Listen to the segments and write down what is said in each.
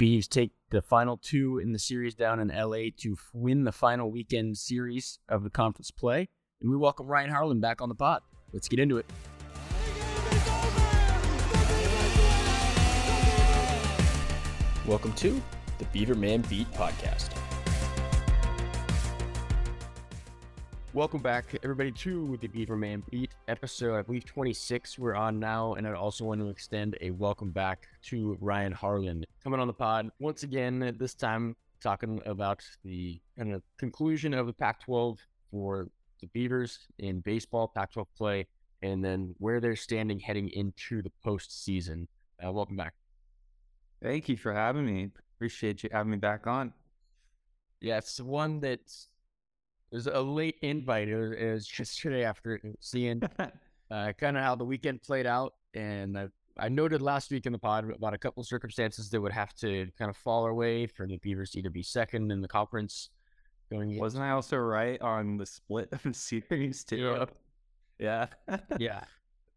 Beavs take the final two in the series down in LA to win the final weekend series of the conference play. And we welcome Ryan Harlan back on the pod. Let's get into it. Welcome to the Beaverman Beat podcast. Welcome back, everybody, to the Beaverman Beat episode, I believe 26 we're on now. And I also want to extend a welcome back to Ryan Harlan coming on the pod once again, this time talking about the kind of conclusion of the Pac 12 for the Beavers in baseball, Pac 12 play, and then where they're standing heading into the postseason. Uh, welcome back. Thank you for having me. Appreciate you having me back on. Yeah, it's one that's it was a late invite. It was, it was yesterday after seeing uh, kind of how the weekend played out, and I, I noted last week in the pod about a couple of circumstances that would have to kind of fall our way for the Beavers to either be second in the conference. Going Wasn't I also right on the split of the series too? Yeah, yeah. yeah.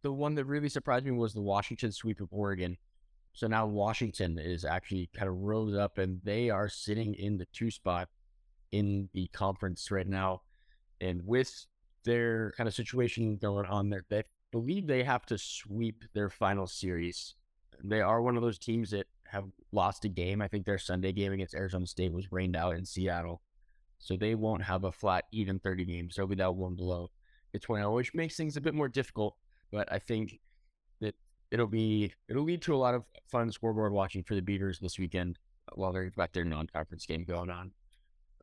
The one that really surprised me was the Washington sweep of Oregon. So now Washington is actually kind of rose up, and they are sitting in the two spot in the conference right now. And with their kind of situation going on there, they believe they have to sweep their final series. They are one of those teams that have lost a game. I think their Sunday game against Arizona State was rained out in Seattle. So they won't have a flat even 30 games. They'll be that one below the 20, which makes things a bit more difficult. But I think that it'll be it'll lead to a lot of fun scoreboard watching for the Beavers this weekend while they've got their non-conference game going on.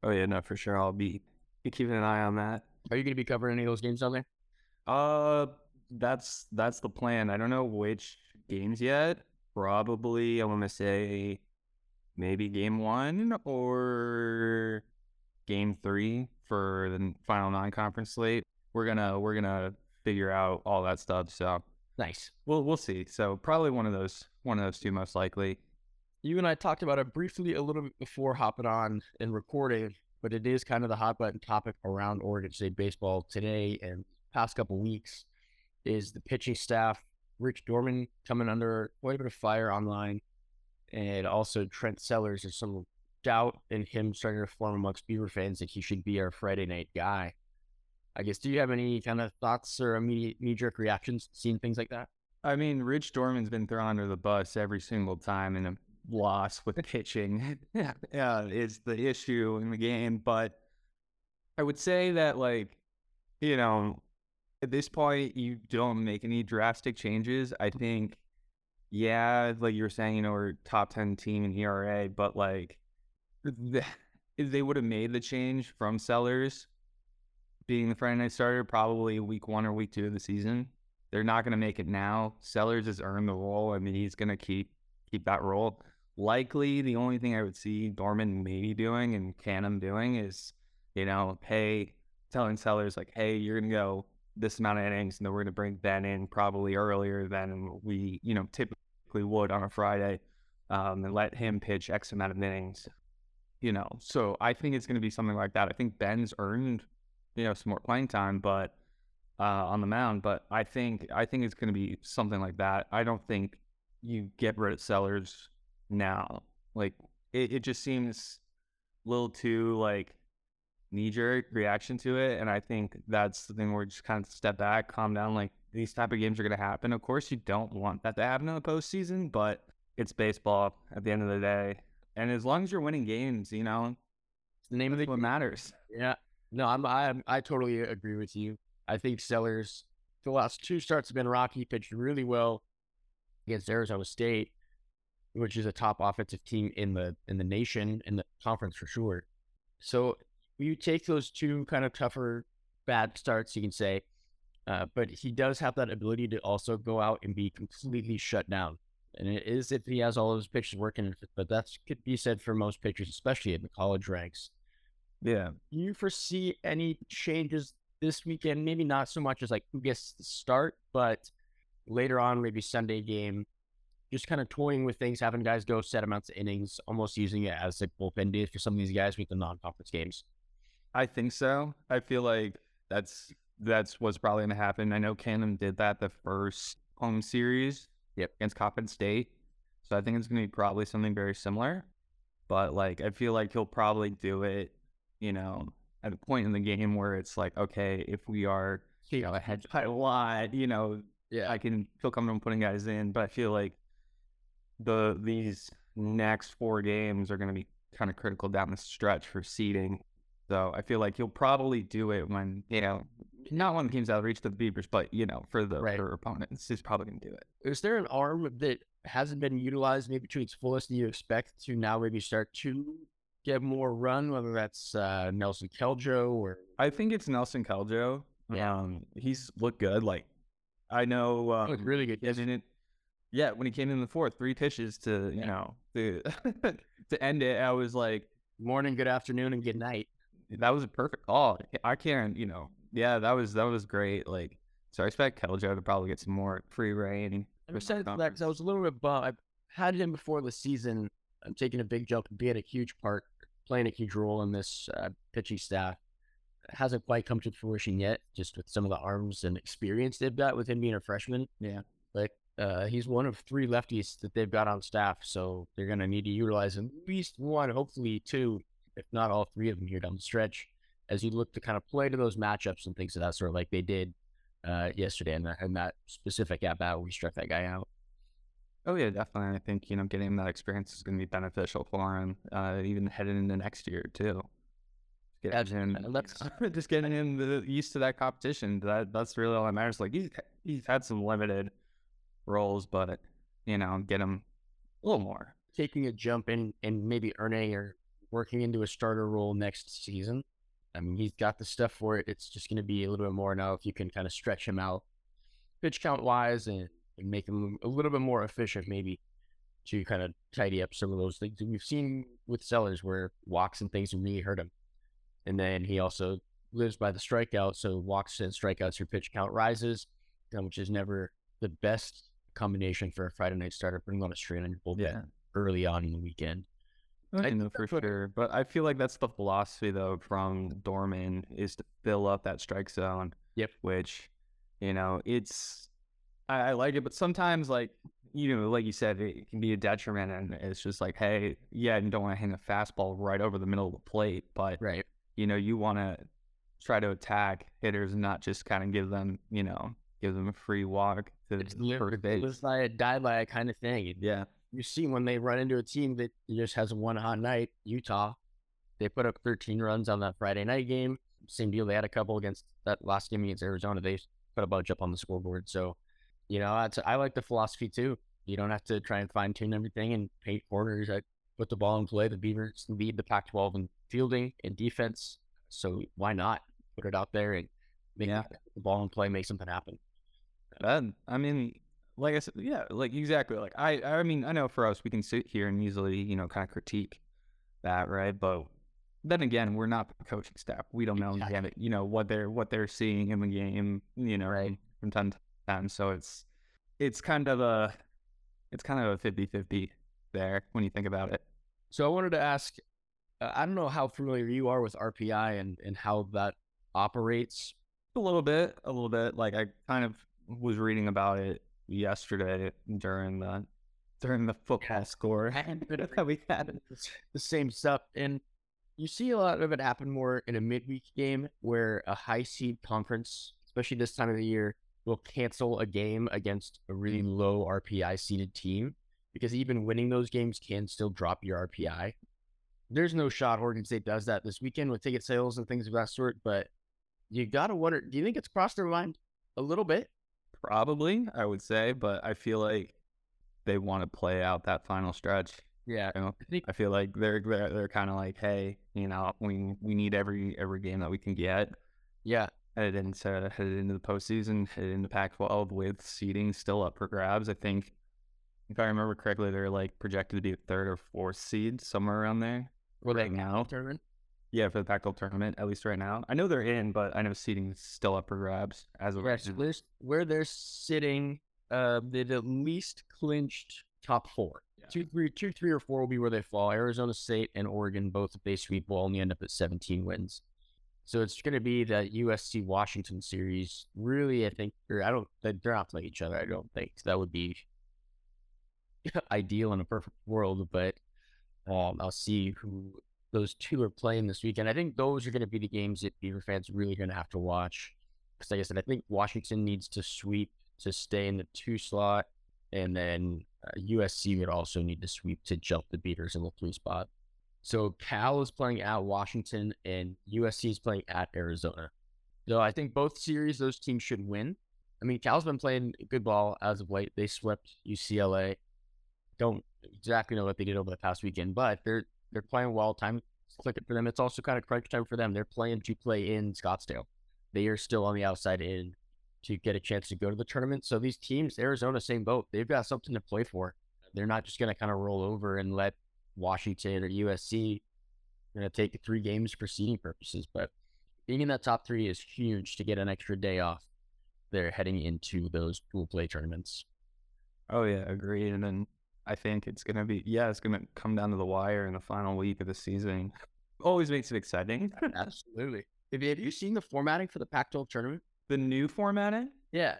Oh yeah, no, for sure. I'll be, be keeping an eye on that. Are you going to be covering any of those games down there? Uh, that's that's the plan. I don't know which games yet. Probably, I want to say maybe game one or game three for the final non-conference slate. We're gonna we're gonna figure out all that stuff. So nice. We'll we'll see. So probably one of those one of those two most likely you and I talked about it briefly a little bit before hopping on and recording, but it is kind of the hot button topic around Oregon State baseball today and past couple weeks is the pitching staff. Rich Dorman coming under quite a bit of fire online, and also Trent Sellers. There's some doubt in him starting to form amongst Beaver fans that he should be our Friday night guy. I guess, do you have any kind of thoughts or immediate knee jerk reactions seeing things like that? I mean, Rich Dorman's been thrown under the bus every single time in a loss with pitching yeah, is the issue in the game. But I would say that, like, you know, at this point, you don't make any drastic changes. I think, yeah, like you were saying, you know, we're top 10 team in ERA, but like, the, they would have made the change from Sellers being the Friday night starter probably week one or week two of the season. They're not going to make it now. Sellers has earned the role. I mean, he's going to keep keep that role. Likely, the only thing I would see Dorman maybe doing and Canham doing is, you know, hey, telling Sellers like, hey, you're gonna go this amount of innings, and then we're gonna bring Ben in probably earlier than we, you know, typically would on a Friday, um, and let him pitch X amount of innings. You know, so I think it's gonna be something like that. I think Ben's earned, you know, some more playing time, but uh, on the mound. But I think I think it's gonna be something like that. I don't think you get rid of Sellers now. Like it, it just seems a little too like knee jerk reaction to it. And I think that's the thing where just kind of step back, calm down. Like these type of games are going to happen. Of course, you don't want that to happen in the postseason, but it's baseball at the end of the day. And as long as you're winning games, you know, the name of the what matters. Yeah. No, I'm, I, I totally agree with you. I think Sellers, the last two starts have been rocky, pitched really well against Arizona State which is a top offensive team in the in the nation in the conference for sure. So you take those two kind of tougher bad starts, you can say, uh, but he does have that ability to also go out and be completely shut down. And it is if he has all of his pitches working, but that could be said for most pitchers, especially in the college ranks. Yeah. Do you foresee any changes this weekend? Maybe not so much as like who gets the start, but later on, maybe Sunday game, just kind of toying with things, having guys go set amounts of innings, almost using it as a bullpen day for some of these guys with the non-conference games. I think so. I feel like that's that's what's probably going to happen. I know Canham did that the first home series yep. against Coppin State. So I think it's going to be probably something very similar. But like, I feel like he'll probably do it, you know, at a point in the game where it's like, okay, if we are, you know, ahead by a lot, you know, Yeah. I can feel comfortable putting guys in. But I feel like the these next four games are going to be kind of critical down the stretch for seeding. So I feel like he'll probably do it when you know, not when the team's out of reach of the Beavers, but you know, for the Right. for opponents, he's probably going to do it. Is there an arm that hasn't been utilized maybe to its fullest that you expect to now maybe start to get more run, whether that's uh, Nelson Keljo or I think it's Nelson Caljo. Yeah. Um, he's looked good. Like I know, um, looked really good. Yes, it. Yeah, when he came in the fourth, three pitches to you know to to end it, I was like, morning, good afternoon, and good night. that was a perfect call. I can't, you know, yeah, that was that was great. Like, so I expect Keljo to probably get some more free reign. I'm excited for that because I was a little bit bummed. I had him before the season. I'm taking a big jump and being a huge part, playing a huge role in this uh, pitching staff. It hasn't quite come to fruition yet, just with some of the arms and experience they've got with him being a freshman. Yeah. Uh, he's one of three lefties that they've got on staff, so they're going to need to utilize at least one, hopefully two, if not all three of them here down the stretch, as you look to kind of play to those matchups and things of that sort, like they did uh, yesterday in, the, in that specific at bat where we struck that guy out. Oh yeah, definitely. I think you know getting that experience is going to be beneficial for him, uh, even heading into next year too. Get Absolutely. him, just getting him the, used to that competition. That that's really all that matters. Like he's he's had some limited roles, but you know, get him a little more. taking a jump in and maybe earning or working into a starter role next season. I mean, he's got the stuff for it. It's just going to be a little bit more now if you can kind of stretch him out pitch count wise and, and make him a little bit more efficient, maybe to kind of tidy up some of those things we've seen with Sellers where walks and things really hurt him. And then he also lives by the strikeout. So walks and strikeouts, your pitch count rises, which is never the best combination for a Friday night starter, putting on a strain on your bullpen early on in the weekend. I I- know for sure, but I feel like that's the philosophy though from Dorman is to fill up that strike zone. Yep. Which, you know, it's I, I like it, but sometimes like you know, like you said, it can be a detriment, and it's just like, hey, yeah, you don't want to hang a fastball right over the middle of the plate, but Right. you know, you want to try to attack hitters and not just kind of give them, you know, give them a free walk to It's live, first base. by it, die by it kind of thing. Yeah. You see when they run into a team that just has one hot night, Utah, they put up 13 runs on that Friday night game. Same deal. They had a couple against that last game against Arizona. They put a bunch up on the scoreboard. So, you know, that's, I like the philosophy too. You don't have to try and fine tune everything and paint corners. I put the ball in play. The Beavers lead the Pac 12 in fielding and defense. So why not put it out there and make Yeah. the ball in play, make something happen? That I mean, like I said, yeah, like exactly. Like I, I mean, I know for us, we can sit here and easily, you know, kind of critique that, right? But then again, we're not the coaching staff. We don't know, Exactly. you know, what they're what they're seeing in the game, you know, Right. from time to time. So it's it's kind of a it's kind of a 50-50 there when you think about it. So I wanted to ask, uh, I don't know how familiar you are with RPI and, and how that operates. A little bit, a little bit. Like I kind of was reading about it yesterday during the during the football score that we had. the same stuff. And you see a lot of it happen more in a midweek game where a high seed conference, especially this time of the year, will cancel a game against a really low RPI seeded team because even winning those games can still drop your RPI. There's no shot Oregon State does that this weekend with ticket sales and things of that sort, but you gotta wonder do you think it's crossed their mind a little bit? Probably, I would say, but I feel like they want to play out that final stretch. Yeah. You know, I feel like they're they're, they're kind of like, hey, you know, we we need every every game that we can get yeah. headed into headed into the postseason, headed into Pac-12 with seeding still up for grabs. I think, if I remember correctly, they're like projected to be a third or fourth seed somewhere around there. Well, right now. tournament. Yeah, for the Pac-12 tournament, at least right now. I know they're in, but I know seeding is still up for grabs as of right so where they're sitting, uh, they've at least clinched top four. Yeah. Two, three, two, three, or four will be where they fall. Arizona State and Oregon, both if they sweep, will only end up at 17 wins. So it's going to be that USC Washington series. Really, I think, or I don't, they- they're not playing each other. I don't think that would be ideal in a perfect world, but um, I'll see who those two are playing this weekend. I think those are going to be the games that Beaver fans really going to have to watch. Because, like I said, I think Washington needs to sweep to stay in the two slot, and then uh, USC would also need to sweep to jump the Beavers in the three spot. So Cal is playing at Washington, and USC is playing at Arizona. So I think both series those teams should win. I mean, Cal's been playing good ball as of late. They swept UCLA. Don't exactly know what they did over the past weekend, but they're they're playing well. Time click it for them. It's also kind of crunch time for them. They're playing to play in Scottsdale. They are still on the outside in to get a chance to go to the tournament. So these teams, Arizona, same boat. They've got something to play for. They're not just going to kind of roll over and let Washington or USC going to take three games for seeding purposes. But being in that top three is huge to get an extra day off. They're heading into those pool play tournaments. Oh yeah, agreed. And then I think it's gonna be yeah, it's gonna come down to the wire in the final week of the season. Always makes it exciting. Absolutely. Have you, have you seen the formatting for the Pac-12 tournament? The new formatting? Yeah.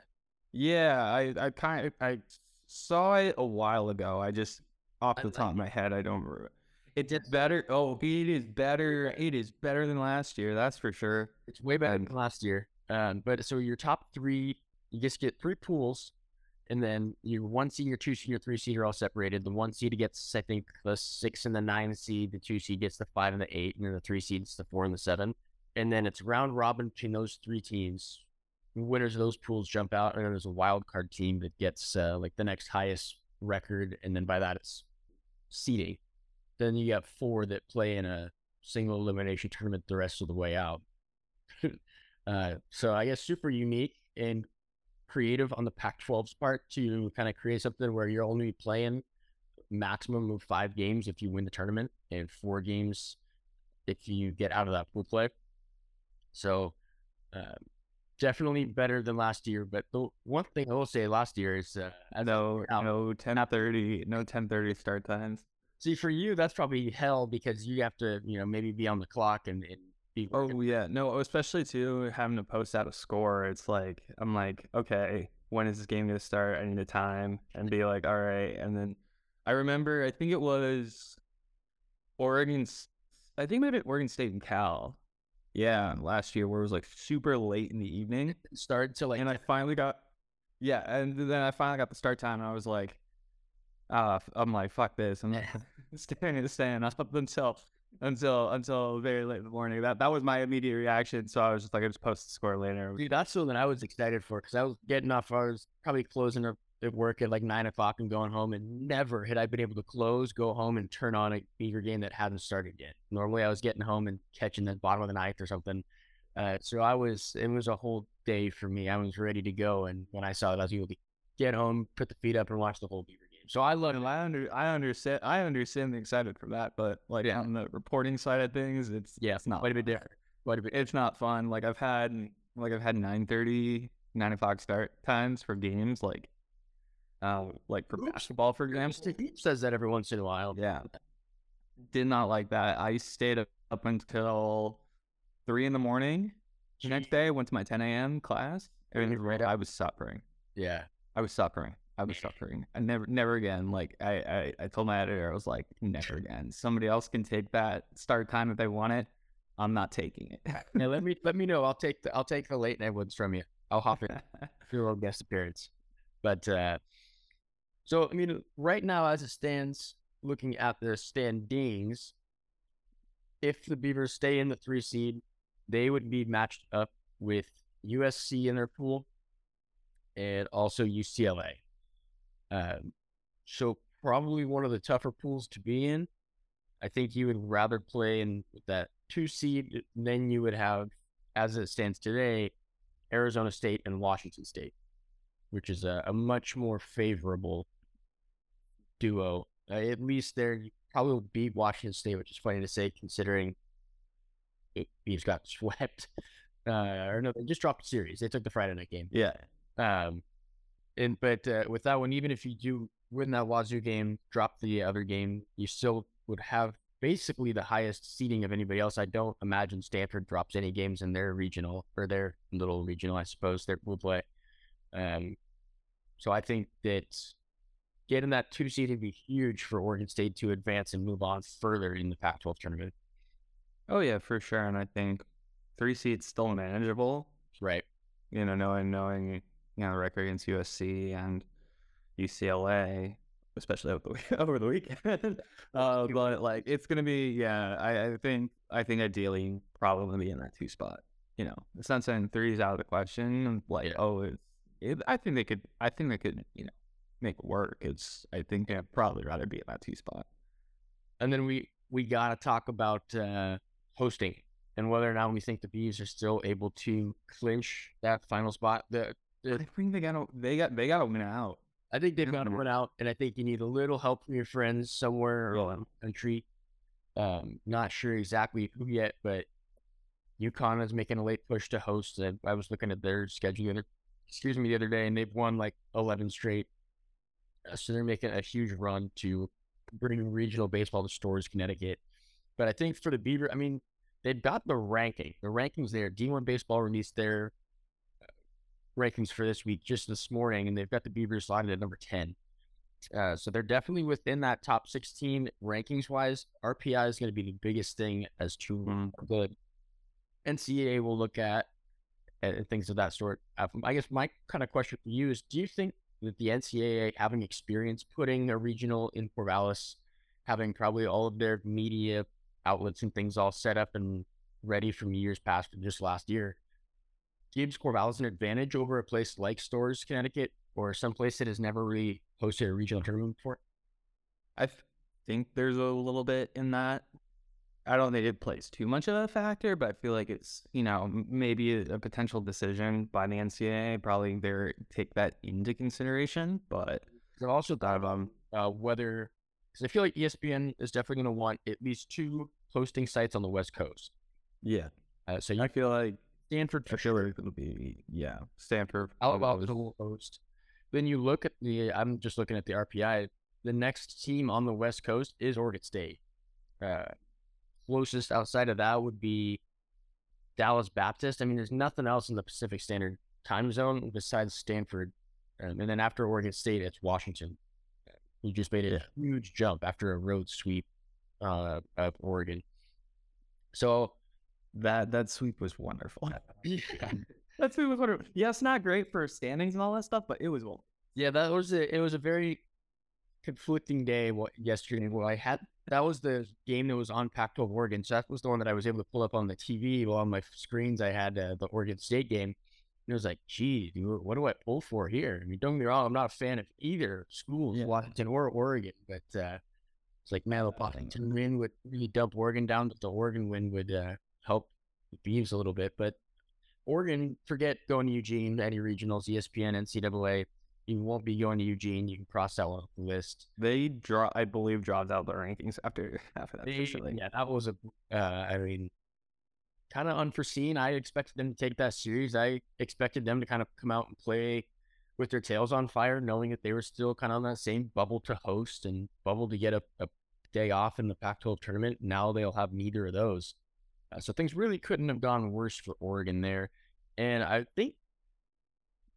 Yeah, I I kind of I saw it a while ago. I just off the top of my head, I don't remember. It's better. Oh, it is better. It is better than last year. That's for sure. It's way better than last year. Um, but so your top three, you just get three pools, and then your one seed, your two seed, your three seed are all separated. The one seed gets, I think, the six and the nine seed. The two seed gets the five and the eight, and then the three seed seeds the four and the seven. And then it's round robin between those three teams. Winners of those pools jump out, and then there's a wild card team that gets uh, like the next highest record, and then by that it's seeding. Then you got four that play in a single elimination tournament the rest of the way out. uh, so I guess super unique and creative on the Pac-12's part to kind of create something where you're only playing maximum of five games if you win the tournament and four games if you get out of that pool play. So uh, definitely better than last year. But the one thing I will say last year is uh, no, no ten thirty, no ten thirty start times. See, for you, that's probably hell because you have to, you know, maybe be on the clock and, and. Oh yeah, no, especially too having to post out a score. It's like I'm like, okay, when is this game gonna start? I need a time and be like, all right. And then I remember, I think it was Oregon. I think maybe Oregon State and Cal. Yeah, last year where it was like super late in the evening. Started to like, and I finally got, yeah, and then I finally got the start time, and I was like, uh, I'm like, fuck this. I'm like, staying staying up until until until very late in the morning. That that was my immediate reaction. So I was just like, I just post the score later. Dude, that's something I was excited for because I was getting off. I was probably closing at work at like nine o'clock and going home, and never had I been able to close, go home, and turn on a Beaver game that hadn't started yet. Normally, I was getting home and catching the bottom of the ninth or something. Uh, so I was, it was a whole day for me. I was ready to go, and when I saw that, I was able to get home, put the feet up, and watch the whole Beaver so I love. I under I understand I understand the excitement for that, but like yeah. on the reporting side of things, it's yeah, it's not quite a bit different. Quite a bit. It's not fun. Like I've had like I've had 9:30, 9 o'clock start times for games, like uh, like for Oops. basketball, for example. says that every once in a while. Yeah, did not like that. I stayed up until three in the morning. The next day, I went to my 10 a.m. class, and right I was suffering. Yeah, I was suffering. I was suffering. I never, never again. Like I, I, I told my editor, I was like, never again. Somebody else can take that start time if they want it. I'm not taking it. now let me let me know. I'll take the I'll take the late night ones from you. I'll hop in for your little guest appearance. But uh so I mean, right now as it stands, looking at the standings, if the Beavers stay in the three seed, they would be matched up with USC in their pool and also UCLA. Um, so probably one of the tougher pools to be in. I think you would rather play in that two seed. than you would have, as it stands today, Arizona State and Washington State, which is a, a much more favorable duo. Uh, at least there, you probably will beat Washington State, which is funny to say considering it, he's got swept. Uh, or no, they just dropped a series. They took the Friday night game. Yeah. Um, and but uh, with that one, even if you do win that Wazoo game, drop the other game, you still would have basically the highest seeding of anybody else. I don't imagine Stanford drops any games in their regional or their little regional, I suppose, their pool play. Um, so I think that getting that two seed would be huge for Oregon State to advance and move on further in the Pac-12 tournament. Oh yeah, for sure. And I think three seeds still manageable. Right. You know, knowing knowing you know the record against USC and UCLA, especially over the, over the weekend. uh, but like it's gonna be yeah. I, I think I think ideally probably be in that two spot. You know, it's not saying three is out of the question. Like Yeah. oh, it's it, I think they could. I think they could. You know, make it work. It's I think they'd probably rather be in that two spot. And then we we got to talk about uh, hosting and whether or not we think the Bees are still able to clinch that final spot. The, I think they got they got they got to win out. I think they've got to run out, and I think you need a little help from your friends somewhere around the country. Um, not sure exactly who yet, but UConn is making a late push to host. And I was looking at their schedule the other, excuse me, the other day, and they've won like eleven straight. Uh, so they're making a huge run to bring regional baseball to Storrs, Connecticut. But I think for the Beaver, I mean, they've got the ranking. The rankings there. D1 Baseball released their rankings for this week just this morning, and they've got the Beavers slotted at number 10. Uh, so they're definitely within that top 16 rankings wise. RPI is going to be the biggest thing as to Mhm. the NCAA will look at and things of that sort. Uh, I guess my kind of question for you is do you think that the NCAA having experience putting a regional in Corvallis, having probably all of their media outlets and things all set up and ready from years past just last year, gives Corvallis an advantage over a place like Storrs, Connecticut, or some place that has never really hosted a regional tournament before? I think there's a little bit in that. I don't think it plays too much of a factor, but I feel like it's you know maybe a, a potential decision by the NCAA. Probably they take that into consideration, but. I've also thought about uh, whether, because I feel like ESPN is definitely going to want at least two hosting sites on the West Coast. yeah, Uh, so you I feel like Stanford like it'll be yeah Stanford. Alabama will host. Then you look at the. I'm just looking at the RPI. The next team on the West Coast is Oregon State. Uh, closest outside of that would be Dallas Baptist. I mean, there's nothing else in the Pacific Standard Time Zone besides Stanford, um, and then after Oregon State, it's Washington. You just made a huge jump after a road sweep uh, of Oregon. So That that sweep was wonderful. that sweep was wonderful. Yeah, it's not great for standings and all that stuff, but it was wonderful. Yeah, that was a, it was a very conflicting day what yesterday. Well, I had that was the game that was on Pac-12 Oregon, so that was the one that I was able to pull up on the TV. While on my screens, I had uh, the Oregon State game. And it was like, gee, dude, what do I pull for here? I mean, don't get me wrong, I'm not a fan of either schools, Yeah. Washington or Oregon, but uh, it's like, man, the Washington win would really dump Oregon down, but the Oregon win would uh, help the Beavs a little bit. But Oregon, forget going to Eugene, any regionals, ESPN, NCAA. You won't be going to Eugene. You can cross that off the list. They draw, I believe, dropped out the rankings after after that. They- yeah, that was a, uh, I mean, kind of unforeseen. I expected them to take that series. I expected them to kind of come out and play with their tails on fire, knowing that they were still kind of on that same bubble to host and bubble to get a, a day off in the Pac 12 tournament. Now they'll have neither of those. Uh, so things really couldn't have gone worse for Oregon there. And I think,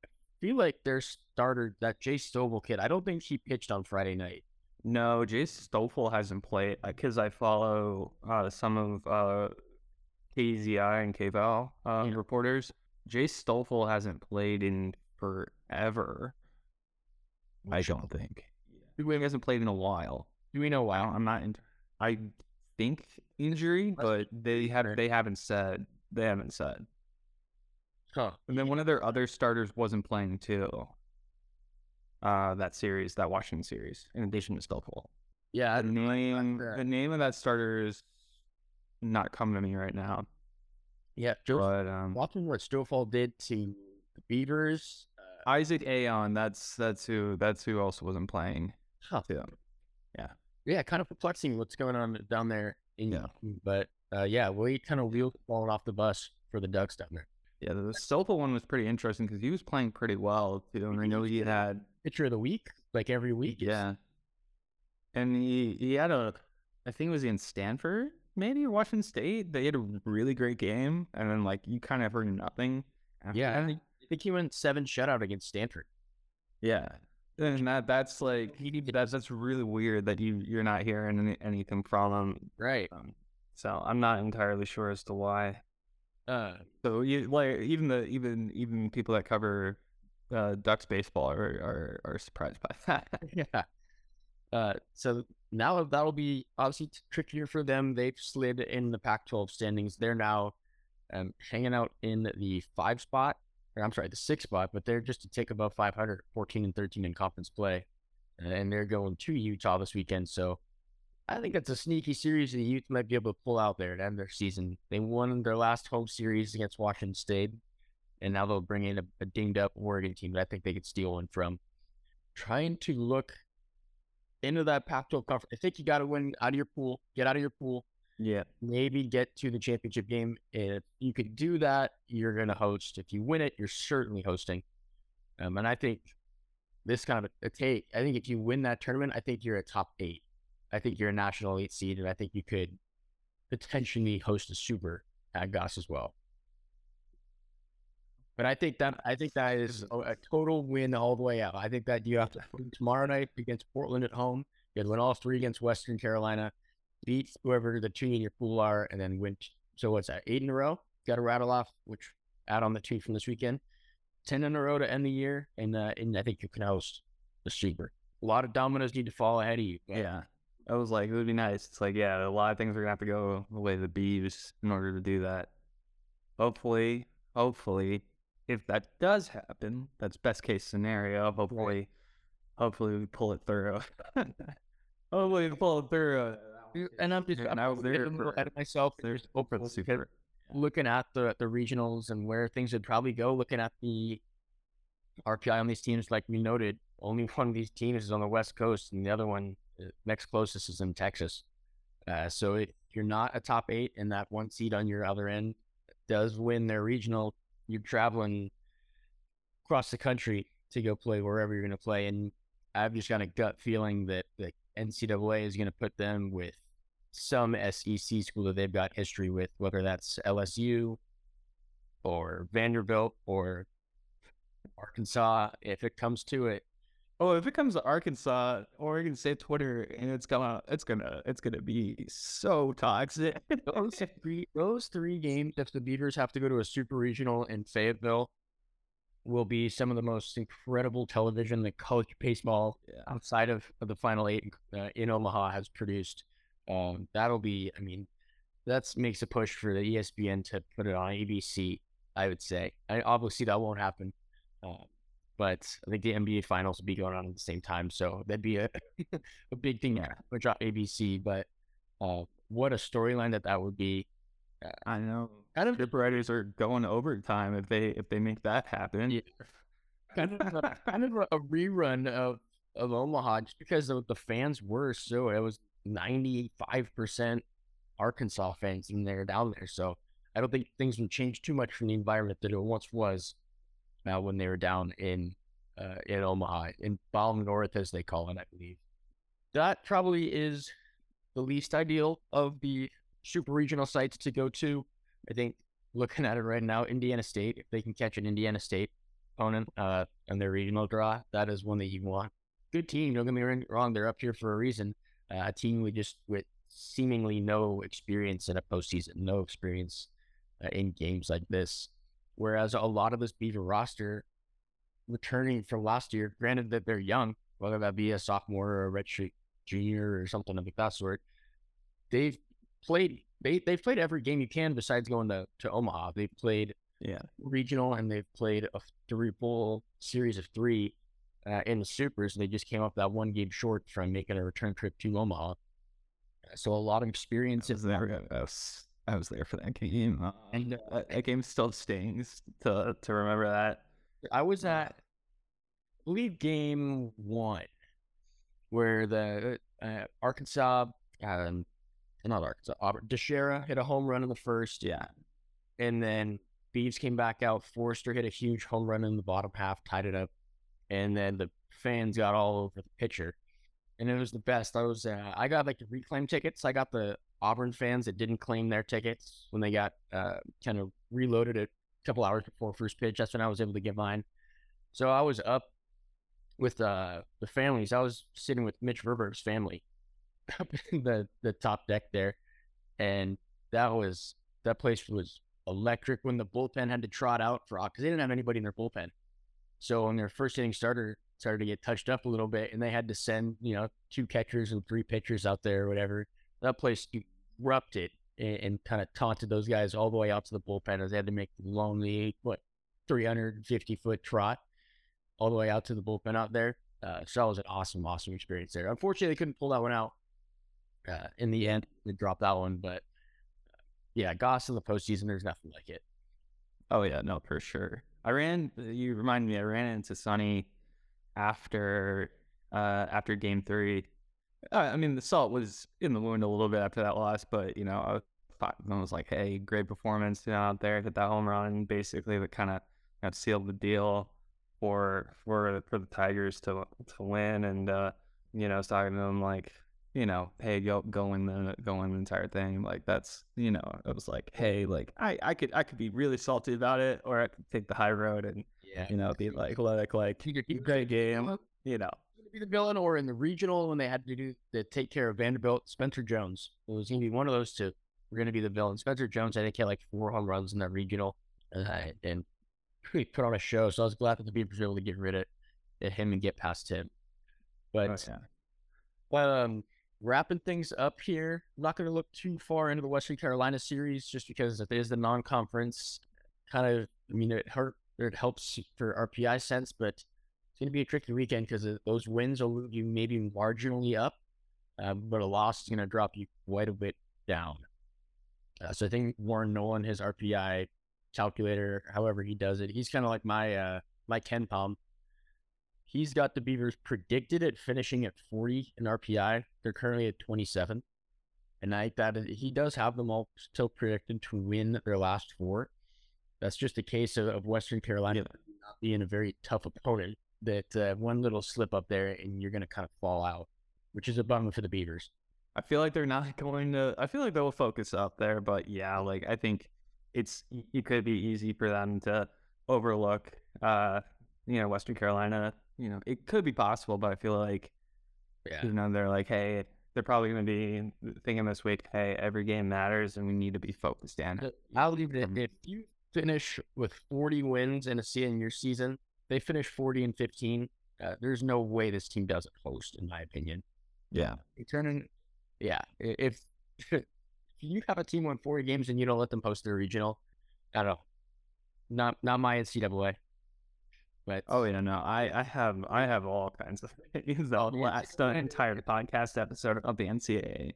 I feel like their starter, that Jace Stoffal kid, I don't think he pitched on Friday night. No, Jace Stoffal hasn't played because I follow uh, some of uh, KEZI and KVAL uh, Yeah. reporters. Jace Stoffal hasn't played in forever. I don't think. He hasn't played in a while. Do we know why? I'm not. In, I think injury, but they have they haven't said they haven't said. Huh. And then one of their other starters wasn't playing too. Uh, that series, that Washington series, in addition to Stoffal. Yeah, The name, the name of that starter is not coming to me right now. yeah. Joe But um, watching what Stoffal did to the Beavers. Uh, Isaac Ayon, that's that's who that's who also wasn't playing huh. too. Yeah, kind of perplexing what's going on down there. In, Yeah. But uh, yeah, we kind of wheeled falling off the bus for the Ducks down there. Yeah, the Stoffal one was pretty interesting because he was playing pretty well too, and I know he had Pitcher of the week, like every week. yeah, and he he had a I think it was in Stanford maybe or Washington State. They had a really great game, and then like you kind of heard nothing. After Yeah. I think he went seven shutout against Stanford. yeah. And that that's like that's that's really weird that you you're not hearing any, anything from him. Right. Um, so I'm not entirely sure as to why. Uh, So you like even the even even people that cover uh, Ducks baseball are, are are surprised by that. yeah. Uh, so now that'll be obviously trickier for them. They've slid in the Pac-12 standings. They're now um, hanging out in the five spot, I'm sorry, the six spot, but they're just a tick above 500, 14 and 13 in conference play, and they're going to Utah this weekend. So I think that's a sneaky series the Utes might be able to pull out there to end their season. They won their last home series against Washington State, and now they'll bring in a, a dinged up Oregon team that I think they could steal one from. Trying to look into that Pac-12 conference. I think you got to win out of your pool, get out of your pool, yeah. maybe get to the championship game. If you could do that, you're going to host. If you win it, you're certainly hosting. Um, and I think this kind of a take. I think if you win that tournament, I think you're a top eight. I think you're a national eight seed, and I think you could potentially host a super at Goss as well. But I think that I think that is a, total win all the way out. I think that you have to tomorrow night against Portland at home. You have to win all three against Western Carolina, beat whoever the two in your pool are, and then win. So what's that? Eight in a row. Got to rattle off, which add on the two from this weekend. Ten in a row to end the year, and uh, and I think you can host the super. A lot of dominoes need to fall ahead of you. but Yeah. I was like, it would be nice. It's like, yeah, a lot of things are gonna have to go the way of the bees in order to do that. Hopefully, hopefully, if that does happen, that's best case scenario. Hopefully, hopefully we pull it through. hopefully we pull it through. And I'm just And I'm I was there getting a little for- myself. There's open super. looking at the the regionals and where things would probably go. Looking at the RPI on these teams, like we noted, only one of these teams is on the West Coast, and the other one, uh, next closest, is in Texas. Uh, so if you're not a top eight, and that one seed on your other end does win their regional, you're traveling across the country to go play wherever you're going to play. And I've just got a gut feeling that the NCAA is going to put them with some SEC school that they've got history with, whether that's LSU or Vanderbilt or Arkansas. If it comes to it, Oh, if it comes to Arkansas, Oregon State Twitter, and it's gonna, it's gonna, it's gonna be so toxic. those three, those three games, if the Beavers have to go to a super regional in Fayetteville, will be some of the most incredible television that college baseball Yeah. outside of, of the final eight uh, in Omaha has produced. Um, that'll be, I mean, that makes a push for the ESPN to put it on ABC. I would say, I, obviously that won't happen, uh, but I think the NBA finals will be going on at the same time, so that'd be a a big thing Yeah. to drop ABC. But uh, what a storyline that that would be. I know. Kind of, Script writers are going overtime if they if they make that happen. Yeah. kind of, a, kind of a, a rerun of of Omaha, just because the, the fans were so. It was ninety five percent Arkansas fans in there down there, so I don't think things would change too much from the environment that it once was. Now, when they were down in uh, in Omaha, in Baum North, as they call it, I believe. That probably is the least ideal of the super regional sites to go to. I think looking at it right now, Indiana State, if they can catch an Indiana State opponent uh, in their regional draw, that is one that you want. Good team, don't get me wrong, they're up here for a reason. Uh, a team with just with seemingly no experience in a postseason, no experience uh, in games like this. Whereas a lot of this Beaver roster returning from last year, granted that they're young, whether that be a sophomore or a redshirt junior or something of that sort, they've played they they've played every game you can besides going to, to Omaha. They've played Yeah. regional and they've played a three full series of three uh, in the supers. They just came up that one game short from making a return trip to Omaha. So a lot of experience I was there. I was, I was there for that game. Uh, And, uh, that, game still stings to to remember that. I was at, I believe, game one, where the uh, Arkansas, um, not Arkansas, Auburn, DiChiara hit a home run in the first, Yeah. and then Beavs came back out. Forrester hit a huge home run in the bottom half, tied it up, and then the fans got all over the pitcher, and it was the best. I was, uh, I got like the reclaim tickets. I got the Auburn fans that didn't claim their tickets when they got uh, kind of reloaded it a couple hours before first pitch. That's when I was able to get mine. So I was up with uh, the families. I was sitting with Mitch Verburg's family up in the the top deck there, and that was that place was electric when the bullpen had to trot out for because they didn't have anybody in their bullpen. So when their first inning starter started to get touched up a little bit, and they had to send you know two catchers and three pitchers out there or whatever, that place erupted and, and kind of taunted those guys all the way out to the bullpen as they had to make lonely what 350 foot trot all the way out to the bullpen out there. Uh, so that was an awesome, awesome experience there. Unfortunately, they couldn't pull that one out uh, in the end. They dropped that one, but uh, yeah, Goss in the postseason, there's nothing like it. Oh yeah, no, for sure. I ran. You remind me. I ran into Sonny after uh, after Game Three. I mean, the salt was in the wound a little bit after that loss, but you know, I thought I was like, "Hey, great performance you know, out there, hit that home run, basically that kind of sealed the deal for for for the Tigers to to win." And uh, you know, I was talking to them like, you know, hey, go go win the go win the entire thing. Like that's you know, it was like, hey, like I I could I could be really salty about it, or I could take the high road and yeah, you know, be like like like great game, you know. Be the villain, or in the regional when they had to do the take care of Vanderbilt, Spencer Jones. It was gonna be one of those two. We're gonna be the villain. Spencer Jones, I think, had like four home runs in that regional, uh, and he put on a show. So I was glad that the Beavers were able to get rid of him and get past him. But, oh, yeah. but um, wrapping things up here. I'm not going to look too far into the Western Carolina series just because it is the non-conference. Kind of, I mean, it hurt. It helps for RPI sense, but it's going to be a tricky weekend because those wins will move you maybe marginally up, uh, but a loss is going to drop you quite a bit down. Uh, so I think Warren Nolan, his RPI calculator, however he does it, he's kind of like my uh, my KenPom He's got the Beavers predicted at finishing at 40 in RPI. They're currently at 27. And I that he does have them all still predicted to win their last four. That's just a case of, of Western Carolina yeah. not being a very tough opponent. That uh, one little slip up there and you're going to kind of fall out, which is a bummer for the Beavers. I feel like they're not going to. I feel like they'll focus up there, but yeah, like I think it's it could be easy for them to overlook, uh, you know, Western Carolina you know, it could be possible, but I feel like, yeah. you know, they're like, hey, they're probably going to be thinking this week, hey, every game matters and we need to be focused in it. I'll leave it. If you finish with 40 wins in a senior season, they finish 40 and 15. Uh, there's no way this team doesn't host, in my opinion. Yeah. Turning, yeah. If, if you have a team win 40 games and you don't let them host their regional, I don't know. Not not my NCAA. But oh yeah, no, I I have I have all kinds of things. The last uh, entire podcast episode of the NCAA.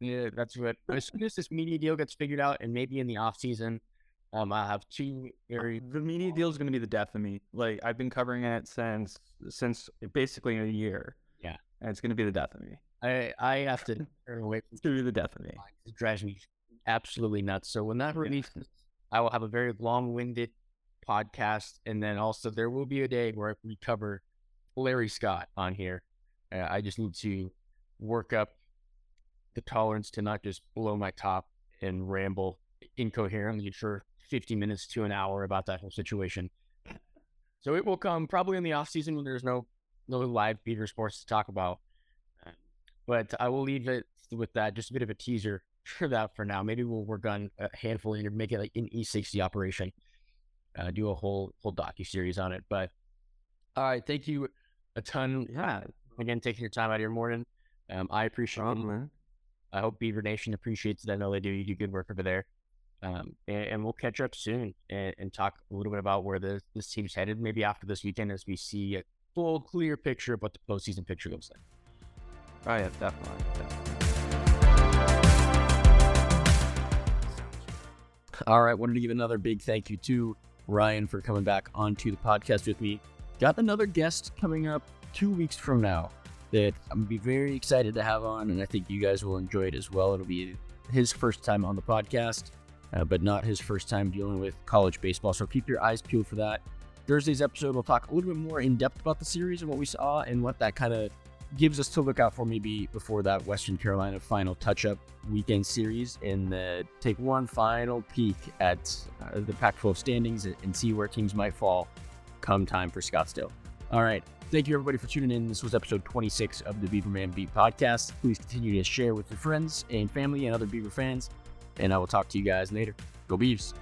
Yeah, that's what. As soon as this media deal gets figured out, and maybe in the off season, um, I'll have two very. The media deal is going to be the death of me. Like I've been covering it since since basically a year. Yeah, and it's going to be the death of me. I I have to turn away. From it's going to be the death of me. It drives me absolutely nuts. So when that releases, I will have a very long-winded podcast. And then also, there will be a day where we cover Larry Scott on here. Uh, I just need to work up the tolerance to not just blow my top and ramble incoherently for 50 minutes to an hour about that whole situation. So it will come probably in the off season when there's no no live Beaver sports to talk about. But I will leave it with that. Just a bit of a teaser for that for now. Maybe we'll work on a handful and make it like an E60 operation uh, do a whole whole docu series on it. But all right, thank you a ton. Yeah, again, taking your time out of your morning. Um, I appreciate it. Man. I hope Beaver Nation appreciates it. I know they do. You do good work over there. Um, and, and, we'll catch up soon and, and, talk a little bit about where the, this team's headed. Maybe after this weekend, as we see a full, clear picture of what the postseason picture looks like. Oh yeah, definitely. definitely. All right, wanted to give another big thank you to Ryan, for coming back onto the podcast with me. Got another guest coming up two weeks from now that I'm gonna be very excited to have on, and I think you guys will enjoy it as well. It'll be his first time on the podcast, uh, but not his first time dealing with college baseball. So keep your eyes peeled for that. Thursday's episode, we'll talk a little bit more in depth about the series and what we saw and what that kind of gives us to look out for maybe before that Western Carolina final touch up weekend series and take one final peek at uh, the Pac 12 standings and see where teams might fall come time for Scottsdale. All right. Thank you, everybody, for tuning in. This was episode 26 of the Beaverman Beat podcast. Please continue to share with your friends and family and other Beaver fans. And I will talk to you guys later. Go Beavs.